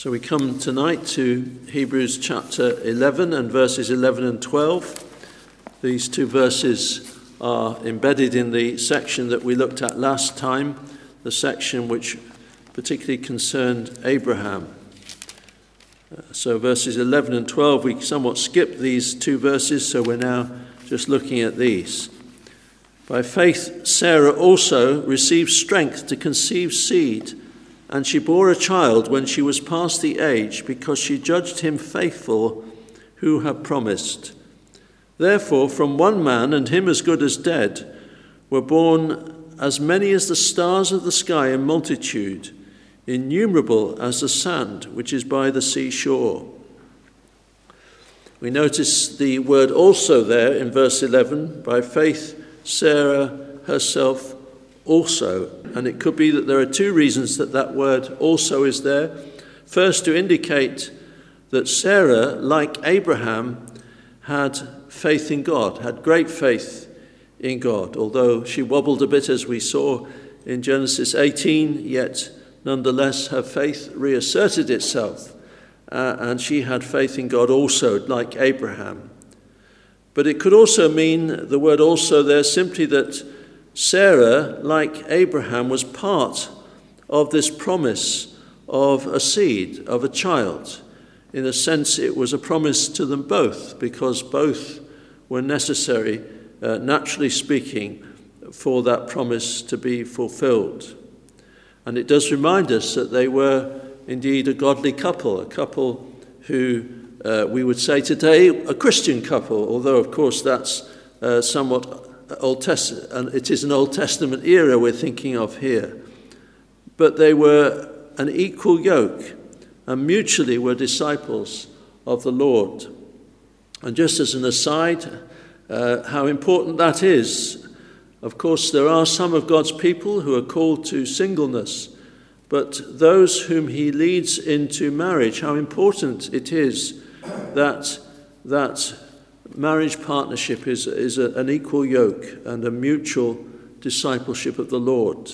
So we come tonight to Hebrews chapter 11 and verses 11 and 12. These two verses are embedded in the section that we looked at last time, the section which particularly concerned Abraham. Uh, so, verses 11 and 12, we somewhat skipped these two verses, so we're now just looking at these. By faith, Sarah also received strength to conceive seed and she bore a child when she was past the age, because she judged him faithful who had promised. Therefore, from one man, and him as good as dead, were born as many as the stars of the sky in multitude, innumerable as the sand which is by the seashore. We notice the word also there in verse 11 by faith, Sarah herself also. And it could be that there are two reasons that that word also is there. First, to indicate that Sarah, like Abraham, had faith in God, had great faith in God, although she wobbled a bit as we saw in Genesis 18, yet nonetheless her faith reasserted itself, uh, and she had faith in God also, like Abraham. But it could also mean, the word also there, simply that Sarah, like Abraham, was part of this promise of a seed, of a child. In a sense, it was a promise to them both because both were necessary, uh, naturally speaking, for that promise to be fulfilled. And it does remind us that they were indeed a godly couple, a couple who uh, we would say today a Christian couple, although, of course, that's uh, somewhat Old Testament, it is an Old Testament era we're thinking of here. But they were an equal yoke and mutually were disciples of the Lord. And just as an aside, uh, how important that is. Of course, there are some of God's people who are called to singleness, but those whom He leads into marriage, how important it is that that marriage partnership is, is a, an equal yoke and a mutual discipleship of the Lord.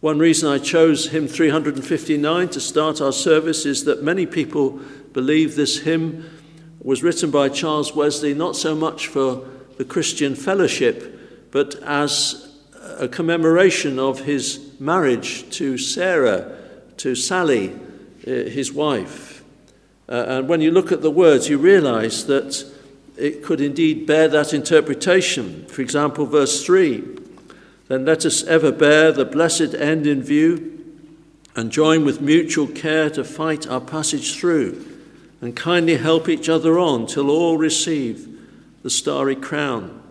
One reason I chose hymn 359 to start our service is that many people believe this hymn was written by Charles Wesley not so much for the Christian fellowship, but as a commemoration of his marriage to Sarah, to Sally, eh, his wife. Uh, and when you look at the words, you realize that it could indeed bear that interpretation. For example, verse 3 Then let us ever bear the blessed end in view and join with mutual care to fight our passage through and kindly help each other on till all receive the starry crown.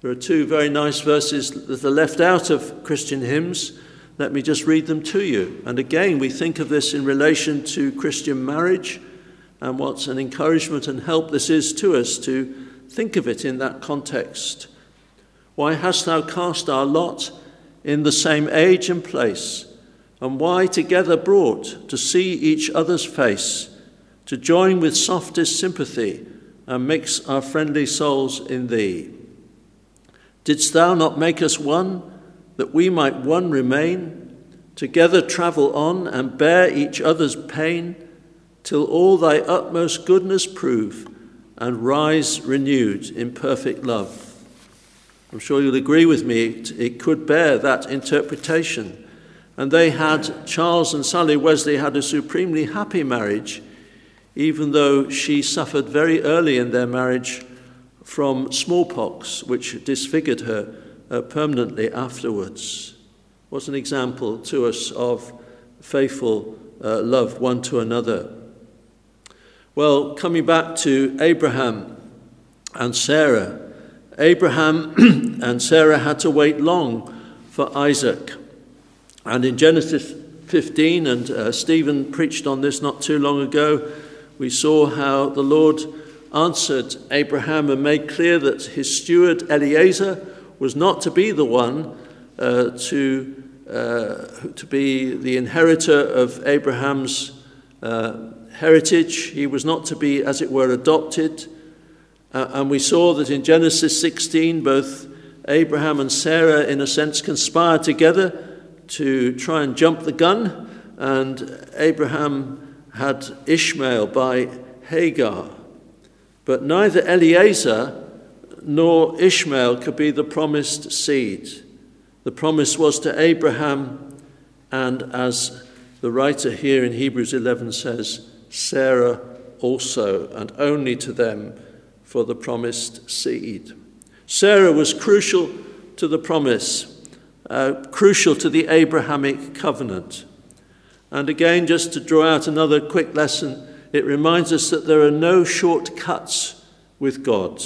There are two very nice verses that are left out of Christian hymns. Let me just read them to you. And again, we think of this in relation to Christian marriage and what an encouragement and help this is to us to think of it in that context. Why hast thou cast our lot in the same age and place? And why together brought to see each other's face, to join with softest sympathy and mix our friendly souls in thee? Didst thou not make us one, that we might one remain, together travel on and bear each other's pain? Till all thy utmost goodness prove and rise renewed in perfect love. I'm sure you'll agree with me, it, could bear that interpretation. And they had, Charles and Sally Wesley had a supremely happy marriage, even though she suffered very early in their marriage from smallpox, which disfigured her uh, permanently afterwards. Was an example to us of faithful uh, love one to another. Well, coming back to Abraham and Sarah, Abraham and Sarah had to wait long for Isaac. And in Genesis 15, and uh, Stephen preached on this not too long ago, we saw how the Lord answered Abraham and made clear that his steward Eliezer was not to be the one uh, to, uh, to be the inheritor of Abraham's uh, heritage. He was not to be, as it were, adopted. Uh, and we saw that in Genesis 16, both Abraham and Sarah, in a sense, conspired together to try and jump the gun. And Abraham had Ishmael by Hagar, but neither Eliezer nor Ishmael could be the promised seed. The promise was to Abraham, and as the writer here in Hebrews 11 says, Sarah also, and only to them for the promised seed. Sarah was crucial to the promise, uh, crucial to the Abrahamic covenant. And again, just to draw out another quick lesson, it reminds us that there are no shortcuts with God.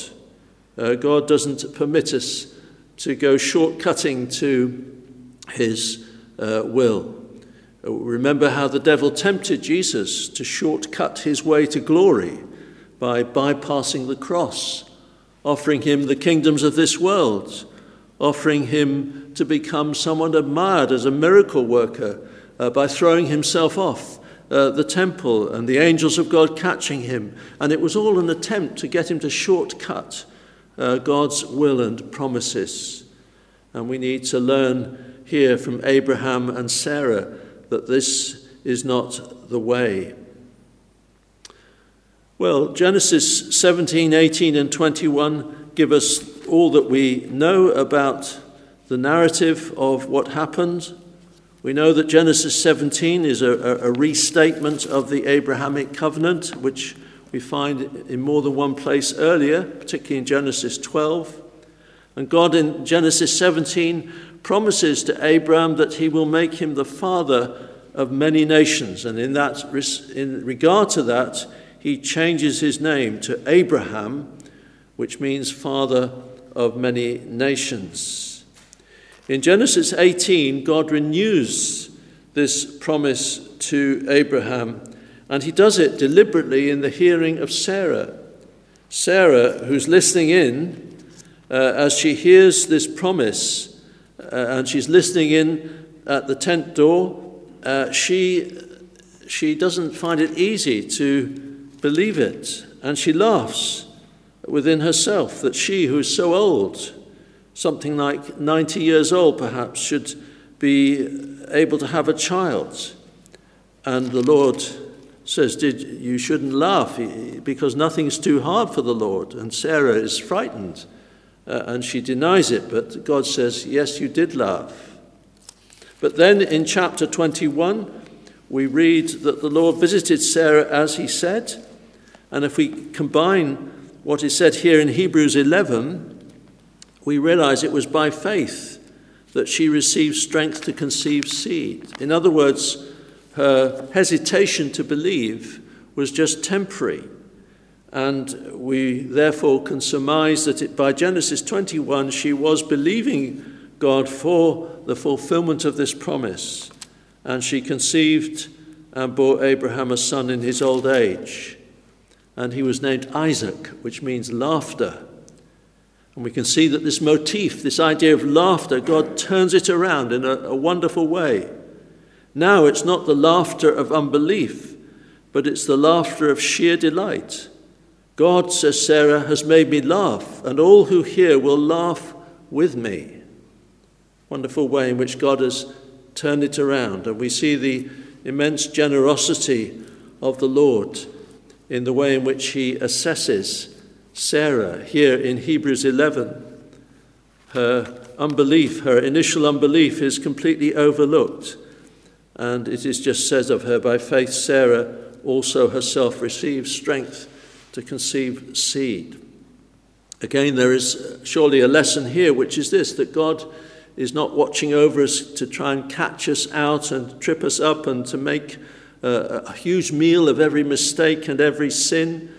Uh, God doesn't permit us to go shortcutting to his uh, will. Remember how the devil tempted Jesus to shortcut his way to glory by bypassing the cross, offering him the kingdoms of this world, offering him to become someone admired as a miracle worker uh, by throwing himself off uh, the temple and the angels of God catching him. And it was all an attempt to get him to shortcut uh, God's will and promises. And we need to learn here from Abraham and Sarah that this is not the way. Well, Genesis 17, 18, and 21 give us all that we know about the narrative of what happened. We know that Genesis 17 is a, a, restatement of the Abrahamic covenant, which we find in more than one place earlier, particularly in Genesis 12. And God in Genesis 17 promises to Abraham that he will make him the father of many nations. And in, that, in regard to that, he changes his name to Abraham, which means father of many nations. In Genesis 18, God renews this promise to Abraham, and he does it deliberately in the hearing of Sarah. Sarah, who's listening in as she hears this promise, uh, and she's listening in at the tent door, uh, she, she doesn't find it easy to believe it. And she laughs within herself that she, who is so old, something like 90 years old perhaps, should be able to have a child. And the Lord says, Did, You shouldn't laugh because nothing's too hard for the Lord. And Sarah is frightened uh, and she denies it, but God says, Yes, you did laugh. But then in chapter 21, we read that the Lord visited Sarah as he said. And if we combine what is said here in Hebrews 11, we realize it was by faith that she received strength to conceive seed. In other words, her hesitation to believe was just temporary. And we therefore can surmise that it, by Genesis 21, she was believing God for the fulfillment of this promise. And she conceived and bore Abraham a son in his old age. And he was named Isaac, which means laughter. And we can see that this motif, this idea of laughter, God turns it around in a, a wonderful way. Now it's not the laughter of unbelief, but it's the laughter of sheer delight. God, says Sarah, has made me laugh, and all who hear will laugh with me wonderful way in which God has turned it around. And we see the immense generosity of the Lord in the way in which he assesses Sarah here in Hebrews 11. Her unbelief, her initial unbelief, is completely overlooked. And it is just said of her, by faith, Sarah also herself received strength to conceive seed. Again, there is uh, surely a lesson here, which is this that God is not watching over us to try and catch us out and trip us up and to make a, a huge meal of every mistake and every sin.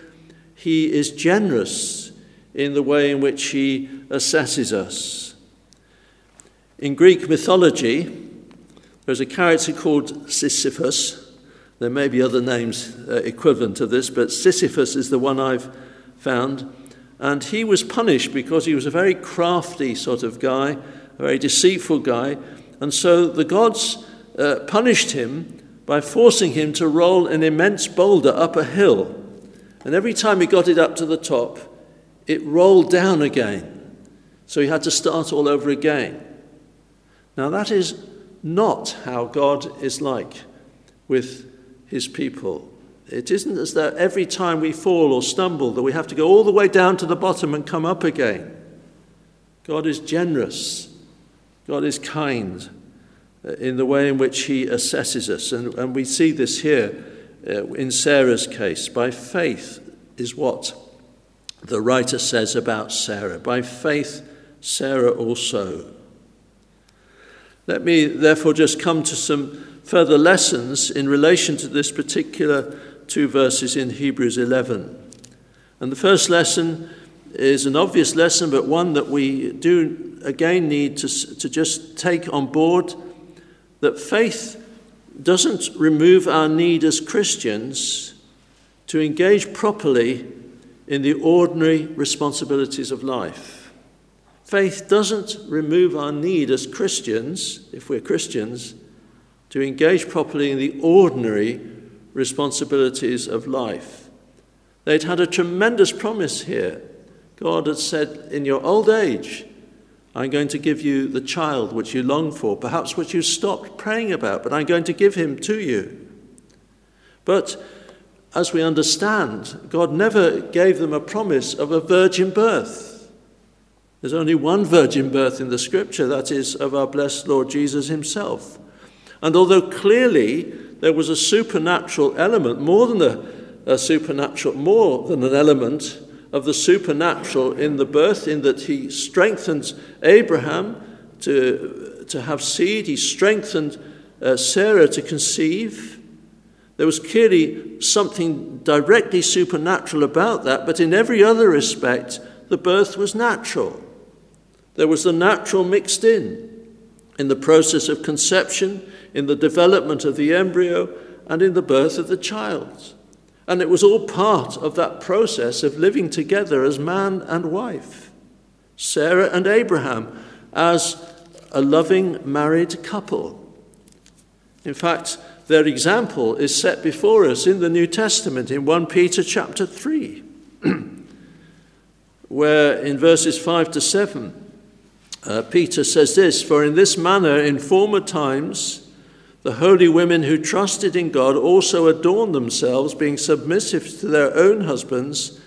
He is generous in the way in which he assesses us. In Greek mythology, there's a character called Sisyphus. There may be other names uh, equivalent to this, but Sisyphus is the one I've found. And he was punished because he was a very crafty sort of guy a very deceitful guy. And so the gods uh, punished him by forcing him to roll an immense boulder up a hill. And every time he got it up to the top, it rolled down again. So he had to start all over again. Now, that is not how God is like with his people. It isn't as though every time we fall or stumble that we have to go all the way down to the bottom and come up again. God is generous. God is kind uh, in the way in which He assesses us. And, and we see this here uh, in Sarah's case. By faith is what the writer says about Sarah. By faith, Sarah also. Let me therefore just come to some further lessons in relation to this particular two verses in Hebrews 11. And the first lesson is an obvious lesson, but one that we do again need to, to just take on board that faith doesn't remove our need as Christians to engage properly in the ordinary responsibilities of life. Faith doesn't remove our need as Christians, if we're Christians, to engage properly in the ordinary responsibilities of life. They'd had a tremendous promise here. God had said, In your old age, I'm going to give you the child which you long for, perhaps which you stopped praying about, but I'm going to give him to you. But as we understand, God never gave them a promise of a virgin birth. There's only one virgin birth in the scripture, that is, of our blessed Lord Jesus himself. And although clearly there was a supernatural element, more than a, a supernatural, more than an element of the supernatural in the birth, in that he strengthened Abraham to, to have seed, he strengthened uh, Sarah to conceive. There was clearly something directly supernatural about that, but in every other respect, the birth was natural. There was the natural mixed in, in the process of conception, in the development of the embryo, and in the birth of the child. And it was all part of that process of living together as man and wife. Sarah and Abraham as a loving married couple. In fact, their example is set before us in the New Testament in 1 Peter chapter 3, where in verses 5 to 7, uh, Peter says this For in this manner, in former times, the holy women who trusted in God also adorned themselves, being submissive to their own husbands,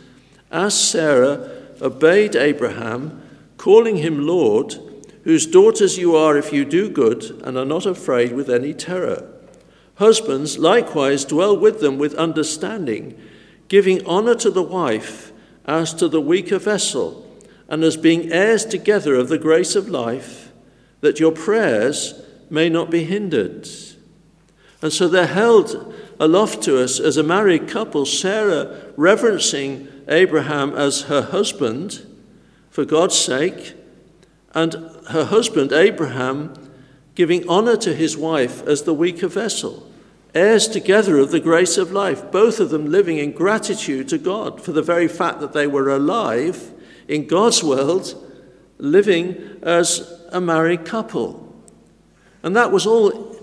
as Sarah obeyed Abraham, calling him Lord, whose daughters you are if you do good and are not afraid with any terror. Husbands likewise dwell with them with understanding, giving honor to the wife as to the weaker vessel, and as being heirs together of the grace of life, that your prayers may not be hindered. And so they're held aloft to us as a married couple, Sarah reverencing Abraham as her husband for God's sake, and her husband, Abraham, giving honor to his wife as the weaker vessel, heirs together of the grace of life, both of them living in gratitude to God for the very fact that they were alive in God's world, living as a married couple. And that was all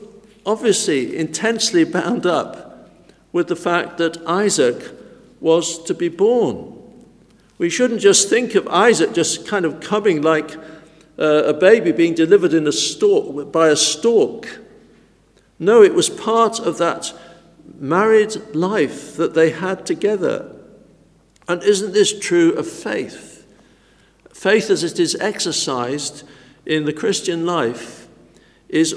obviously intensely bound up with the fact that Isaac was to be born. We shouldn't just think of Isaac just kind of coming like uh, a baby being delivered in a stork, by a stork. No, it was part of that married life that they had together. And isn't this true of faith? Faith, as it is exercised in the Christian life, is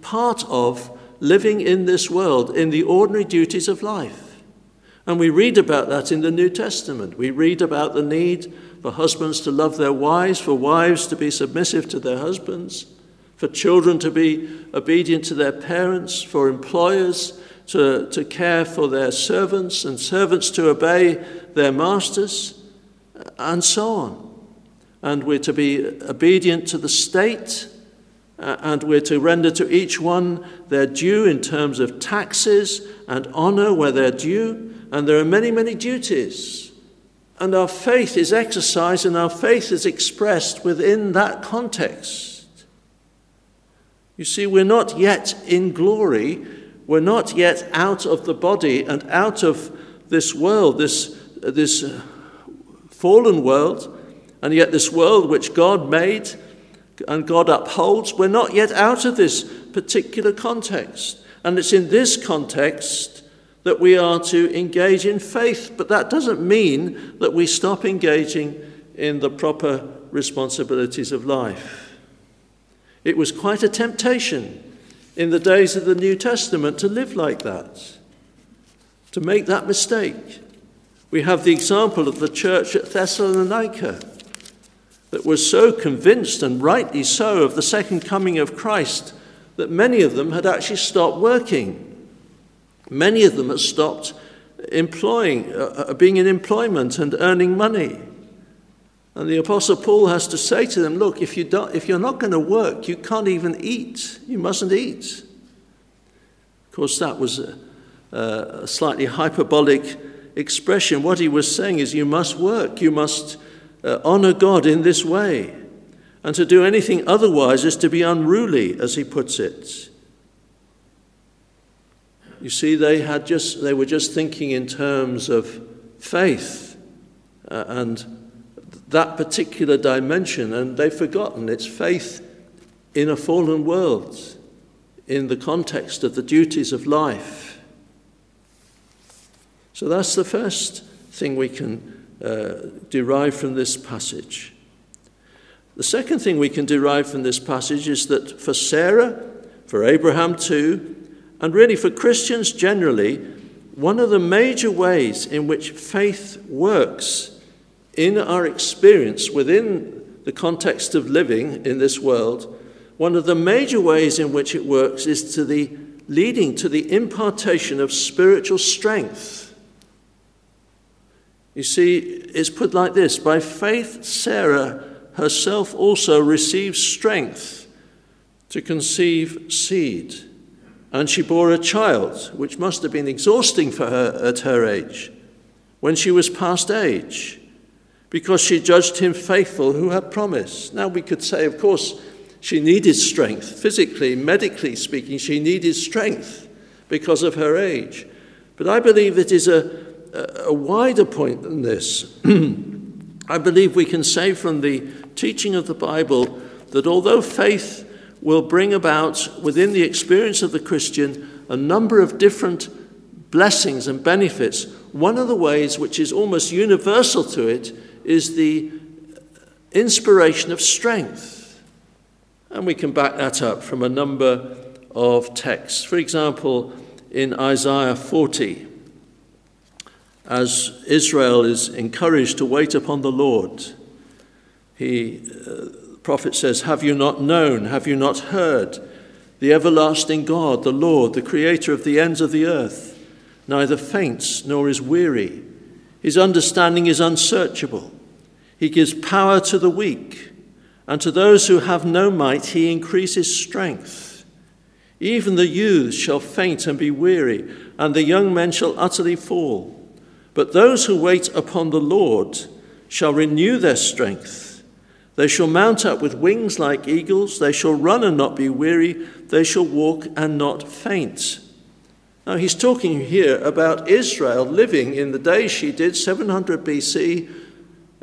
part of living in this world, in the ordinary duties of life. And we read about that in the New Testament. We read about the need for husbands to love their wives, for wives to be submissive to their husbands, for children to be obedient to their parents, for employers to, to care for their servants, and servants to obey their masters, and so on. And we're to be obedient to the state uh, and we're to render to each one their due in terms of taxes and honor where they're due. And there are many, many duties. And our faith is exercised and our faith is expressed within that context. You see, we're not yet in glory. We're not yet out of the body and out of this world, this, this fallen world, and yet this world which God made and God upholds, we're not yet out of this particular context. And it's in this context that we are to engage in faith, but that doesn't mean that we stop engaging in the proper responsibilities of life. It was quite a temptation in the days of the New Testament to live like that, to make that mistake. We have the example of the church at Thessalonica that were so convinced, and rightly so, of the second coming of Christ that many of them had actually stopped working. Many of them had stopped employing, uh, uh being in employment and earning money. And the Apostle Paul has to say to them, Look, if, you don't, if you're not going to work, you can't even eat. You mustn't eat. Of course, that was a, a slightly hyperbolic expression. What he was saying is, You must work. You must uh, honor God in this way. And to do anything otherwise is to be unruly, as he puts it. You see, they, had just, they were just thinking in terms of faith uh, and that particular dimension, and they've forgotten it's faith in a fallen world, in the context of the duties of life. So that's the first thing we can uh, derive from this passage. The second thing we can derive from this passage is that for Sarah, for Abraham too, and really for Christians generally, one of the major ways in which faith works in our experience within the context of living in this world, one of the major ways in which it works is to the leading to the impartation of spiritual strength. You see, it's put like this by faith, Sarah herself also received strength to conceive seed. And she bore a child, which must have been exhausting for her at her age, when she was past age because she judged him faithful who had promised. Now, we could say, of course, she needed strength. Physically, medically speaking, she needed strength because of her age. But I believe it is a, a, wider point than this. I believe we can say from the teaching of the Bible that although faith will bring about within the experience of the Christian a number of different blessings and benefits, one of the ways which is almost universal to it is the inspiration of strength. And we can back that up from a number of texts. For example, in Isaiah 40, as Israel is encouraged to wait upon the Lord, he, uh, the prophet says, Have you not known? Have you not heard? The everlasting God, the Lord, the creator of the ends of the earth, neither faints nor is weary. His understanding is unsearchable. He gives power to the weak, and to those who have no might, he increases strength. Even the youths shall faint and be weary, and the young men shall utterly fall. But those who wait upon the Lord shall renew their strength. They shall mount up with wings like eagles. They shall run and not be weary. They shall walk and not faint. Now, he's talking here about Israel living in the days she did, 700 BC,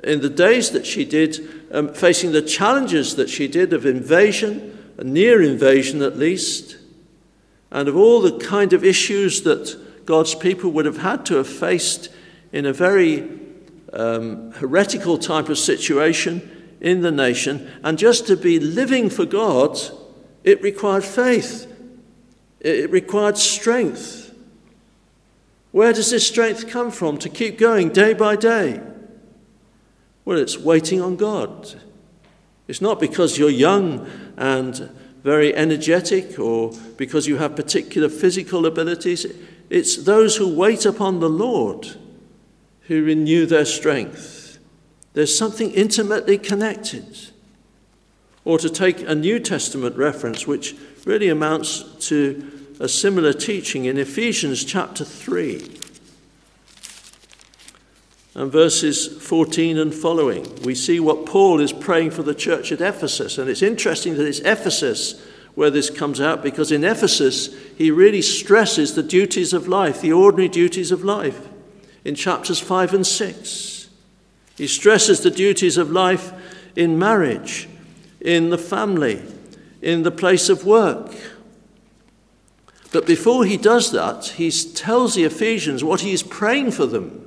in the days that she did, um, facing the challenges that she did of invasion, a near invasion at least, and of all the kind of issues that God's people would have had to have faced in a very um, heretical type of situation in the nation. And just to be living for God, it required faith, it required strength. Where does this strength come from to keep going day by day? Well, it's waiting on God. It's not because you're young and very energetic or because you have particular physical abilities. It's those who wait upon the Lord who renew their strength. There's something intimately connected. Or to take a New Testament reference, which really amounts to a similar teaching in Ephesians chapter 3 and verses 14 and following, we see what Paul is praying for the church at Ephesus. And it's interesting that it's Ephesus where this comes out because in Ephesus, he really stresses the duties of life, the ordinary duties of life, in chapters 5 and 6. He stresses the duties of life in marriage, in the family, in the place of work. But before he does that, he tells the Ephesians what he is praying for them.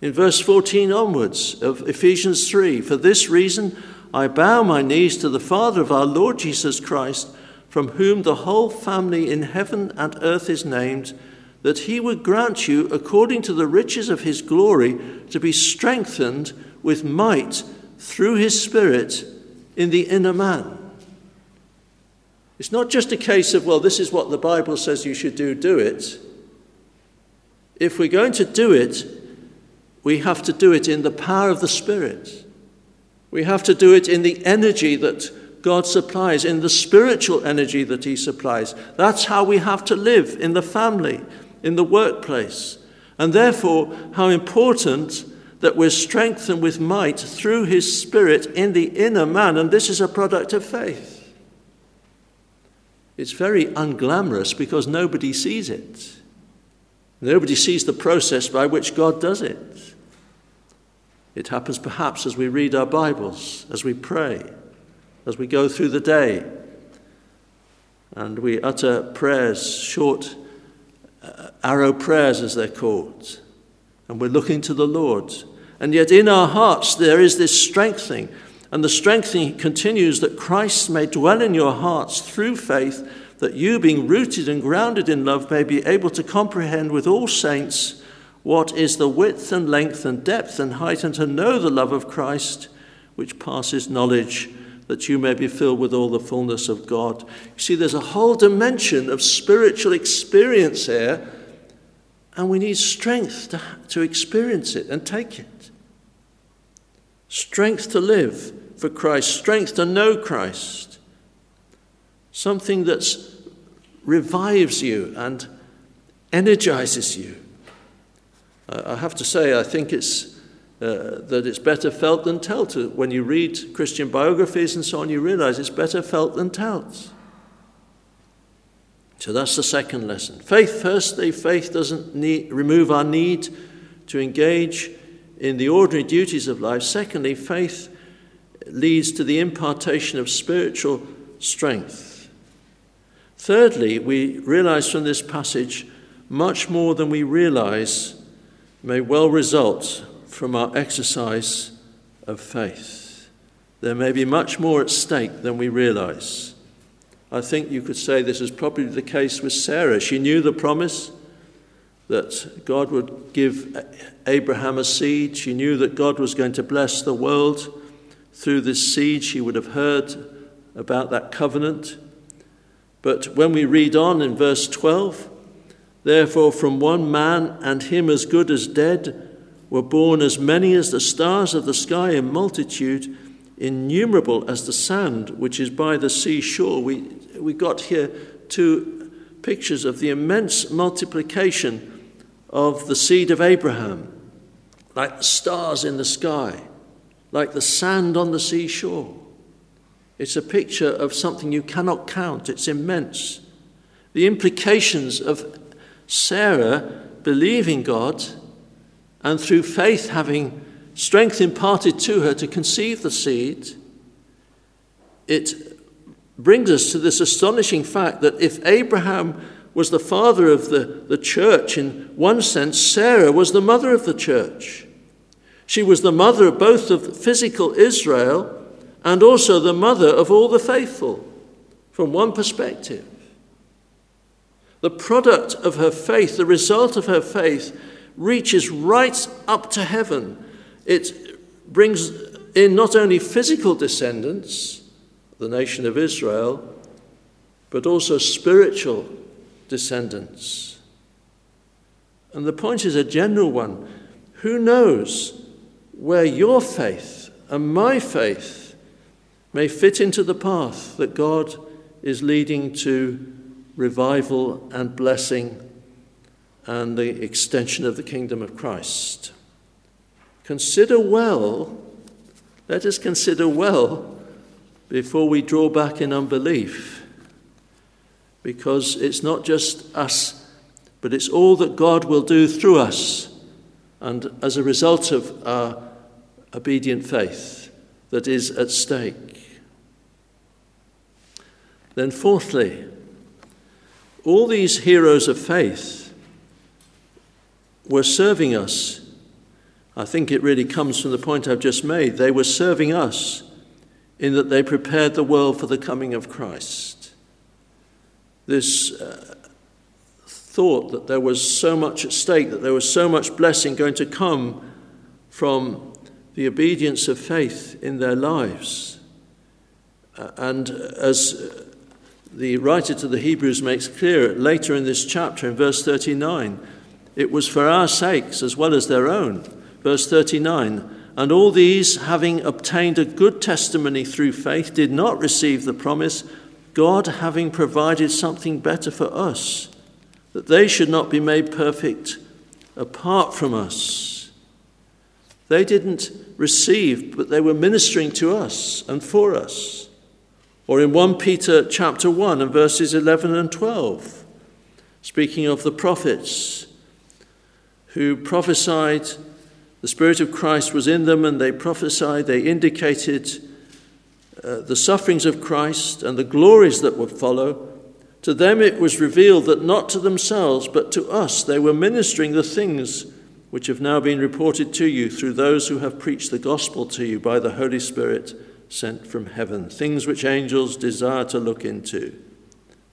In verse 14 onwards of Ephesians 3 For this reason I bow my knees to the Father of our Lord Jesus Christ, from whom the whole family in heaven and earth is named, that he would grant you, according to the riches of his glory, to be strengthened with might through his Spirit in the inner man. It's not just a case of, well, this is what the Bible says you should do, do it. If we're going to do it, we have to do it in the power of the Spirit. We have to do it in the energy that God supplies, in the spiritual energy that He supplies. That's how we have to live in the family, in the workplace. And therefore, how important that we're strengthened with might through His Spirit in the inner man. And this is a product of faith. It's very unglamorous because nobody sees it. Nobody sees the process by which God does it. It happens perhaps as we read our Bibles, as we pray, as we go through the day, and we utter prayers, short arrow prayers as they're called, and we're looking to the Lord. And yet in our hearts there is this strengthening and the strengthening continues that Christ may dwell in your hearts through faith, that you, being rooted and grounded in love, may be able to comprehend with all saints what is the width and length and depth and height, and to know the love of Christ, which passes knowledge, that you may be filled with all the fullness of God. You see, there's a whole dimension of spiritual experience here, and we need strength to, to experience it and take it. Strength to live for Christ, strength to know Christ, something that revives you and energizes you. I have to say, I think it's uh, that it's better felt than told. When you read Christian biographies and so on, you realize it's better felt than told. So that's the second lesson. Faith, firstly, faith doesn't need, remove our need to engage in the ordinary duties of life. Secondly, faith leads to the impartation of spiritual strength. Thirdly, we realize from this passage much more than we realize may well result from our exercise of faith. There may be much more at stake than we realize. I think you could say this is probably the case with Sarah. She knew the promise that God would give Abraham a seed. She knew that God was going to bless the world through this seed, she would have heard about that covenant. But when we read on in verse 12, therefore from one man and him as good as dead were born as many as the stars of the sky in multitude, innumerable as the sand which is by the seashore. We, we got here two pictures of the immense multiplication of the seed of Abraham, like the stars in the sky like the sand on the seashore. It's a picture of something you cannot count, it's immense. The implications of Sarah believing God and through faith having strength imparted to her to conceive the seed, it brings us to this astonishing fact that if Abraham was the father of the, the church in one sense, Sarah was the mother of the church. She was the mother both of physical Israel and also the mother of all the faithful, from one perspective. The product of her faith, the result of her faith, reaches right up to heaven. It brings in not only physical descendants, the nation of Israel, but also spiritual descendants. And the point is a general one. Who knows where your faith and my faith may fit into the path that God is leading to revival and blessing and the extension of the kingdom of Christ. Consider well, let us consider well before we draw back in unbelief, because it's not just us, but it's all that God will do through us. And as a result of our obedient faith that is at stake. Then, fourthly, all these heroes of faith were serving us. I think it really comes from the point I've just made. They were serving us in that they prepared the world for the coming of Christ. This uh, thought that there was so much at stake, that there was so much blessing going to come from the obedience of faith in their lives. Uh, and as the writer to the Hebrews makes clear later in this chapter, in verse 39, it was for our sakes as well as their own. Verse 39 And all these, having obtained a good testimony through faith, did not receive the promise, God having provided something better for us that they should not be made perfect apart from us. They didn't receive, but they were ministering to us and for us. Or in 1 Peter chapter 1 and verses 11 and 12, speaking of the prophets who prophesied, the Spirit of Christ was in them, and they prophesied, they indicated uh, the sufferings of Christ and the glories that would follow. To them it was revealed that not to themselves, but to us, they were ministering the things which have now been reported to you through those who have preached the gospel to you by the Holy Spirit sent from heaven, things which angels desire to look into.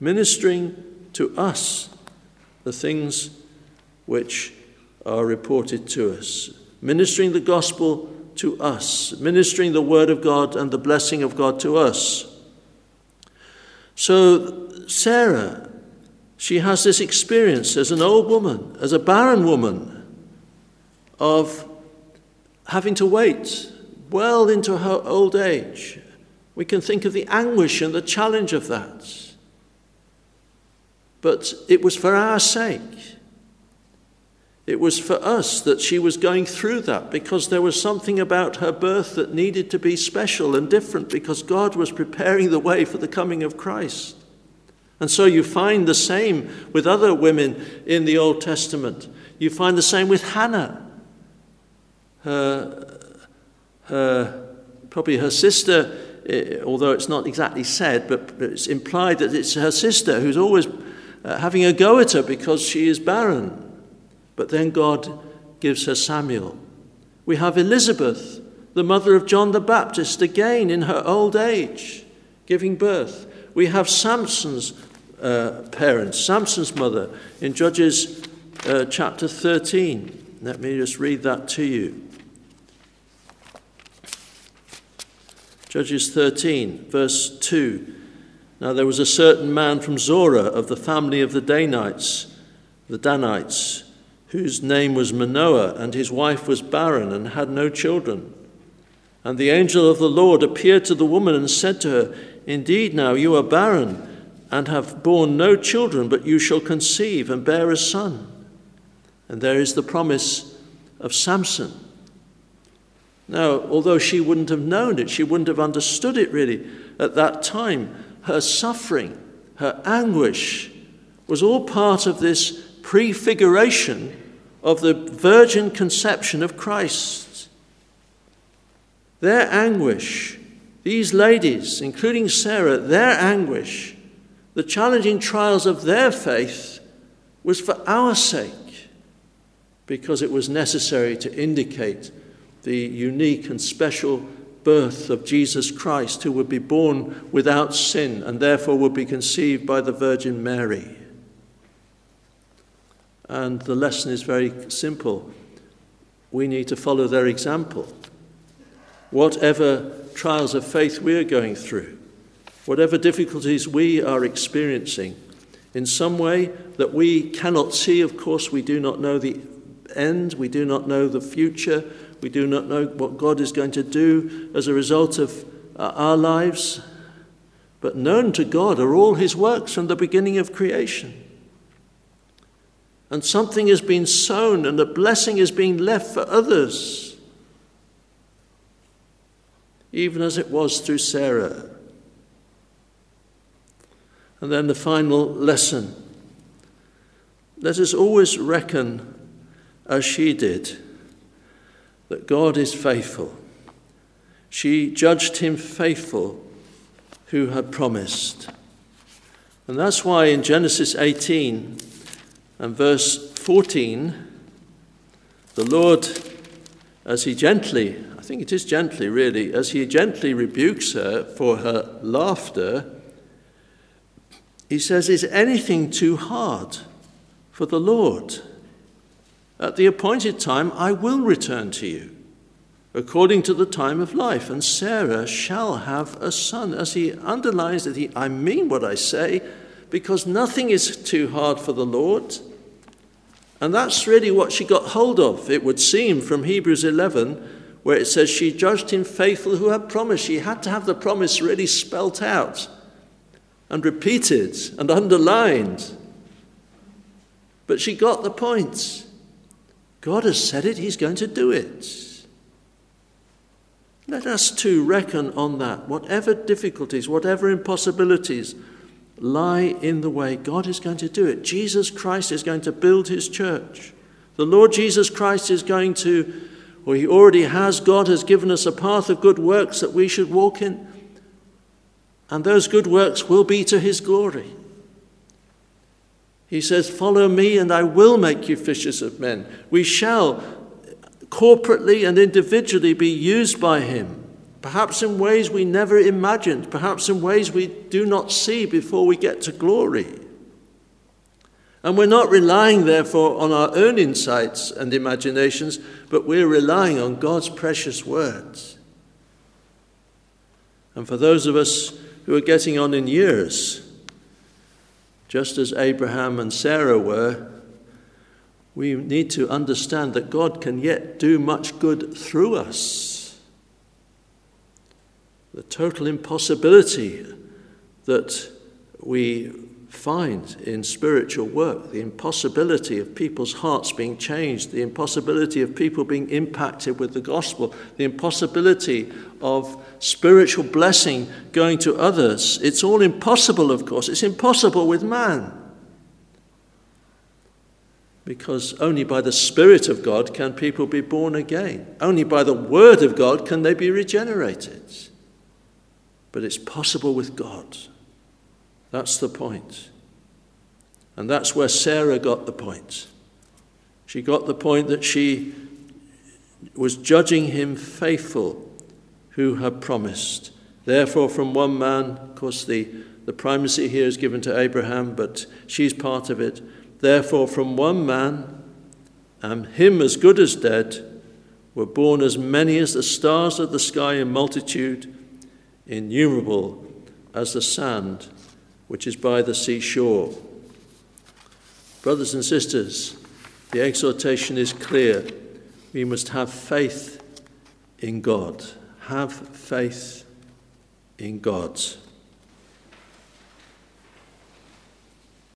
Ministering to us the things which are reported to us. Ministering the gospel to us. Ministering the word of God and the blessing of God to us. So Sarah, she has this experience as an old woman, as a barren woman, of having to wait well into her old age. We can think of the anguish and the challenge of that. But it was for our sake. It was for us that she was going through that because there was something about her birth that needed to be special and different because God was preparing the way for the coming of Christ. And so you find the same with other women in the Old Testament. You find the same with Hannah. Her, her, probably her sister, eh, although it's not exactly said, but it's implied that it's her sister who's always uh, having a go at her because she is barren. But then God gives her Samuel. We have Elizabeth, the mother of John the Baptist, again in her old age, giving birth. We have Samson's uh, parents, Samson's mother, in Judges uh, chapter 13. Let me just read that to you. Judges 13, verse 2. Now there was a certain man from Zorah of the family of the Danites, the Danites, whose name was Manoah, and his wife was barren and had no children. And the angel of the Lord appeared to the woman and said to her, Indeed, now you are barren and have borne no children, but you shall conceive and bear a son. And there is the promise of Samson. Now, although she wouldn't have known it, she wouldn't have understood it really at that time, her suffering, her anguish was all part of this prefiguration of the virgin conception of Christ. Their anguish, these ladies, including Sarah, their anguish the challenging trials of their faith was for our sake, because it was necessary to indicate the unique and special birth of Jesus Christ, who would be born without sin and therefore would be conceived by the Virgin Mary. And the lesson is very simple. We need to follow their example. Whatever trials of faith we are going through, whatever difficulties we are experiencing, in some way that we cannot see, of course, we do not know the end, we do not know the future, we do not know what God is going to do as a result of uh, our lives. But known to God are all his works from the beginning of creation. And something has been sown, and a blessing is being left for others, even as it was through Sarah. And then the final lesson. Let us always reckon, as she did, that God is faithful. She judged him faithful who had promised. And that's why in Genesis 18 and verse 14, the Lord, as he gently, I think it is gently really, as he gently rebukes her for her laughter, he says, Is anything too hard for the Lord? At the appointed time, I will return to you, according to the time of life, and Sarah shall have a son. As he underlines that he, I mean what I say, because nothing is too hard for the Lord. And that's really what she got hold of, it would seem, from Hebrews 11, where it says she judged him faithful who had promised. She had to have the promise really spelt out and repeated and underlined. But she got the point. God has said it, He's going to do it. Let us too reckon on that. Whatever difficulties, whatever impossibilities lie in the way, God is going to do it. Jesus Christ is going to build His church. The Lord Jesus Christ is going to, or He already has, God has given us a path of good works that we should walk in. And those good works will be to His glory. He says, Follow me, and I will make you fishers of men. We shall corporately and individually be used by Him, perhaps in ways we never imagined, perhaps in ways we do not see before we get to glory. And we're not relying, therefore, on our own insights and imaginations, but we're relying on God's precious words. And for those of us who are getting on in years, just as Abraham and Sarah were, we need to understand that God can yet do much good through us. The total impossibility that we find in spiritual work, the impossibility of people's hearts being changed, the impossibility of people being impacted with the gospel, the impossibility of spiritual blessing going to others. It's all impossible, of course. It's impossible with man. Because only by the Spirit of God can people be born again. Only by the Word of God can they be regenerated. But it's possible with God. That's the point. And that's where Sarah got the point. She got the point that she was judging him faithful who had promised. Therefore, from one man, of course, the, the primacy here is given to Abraham, but she's part of it. Therefore, from one man, and him as good as dead, were born as many as the stars of the sky in multitude, innumerable as the sand which is by the seashore. Brothers and sisters, the exhortation is clear. We must have faith in God. Have faith in God.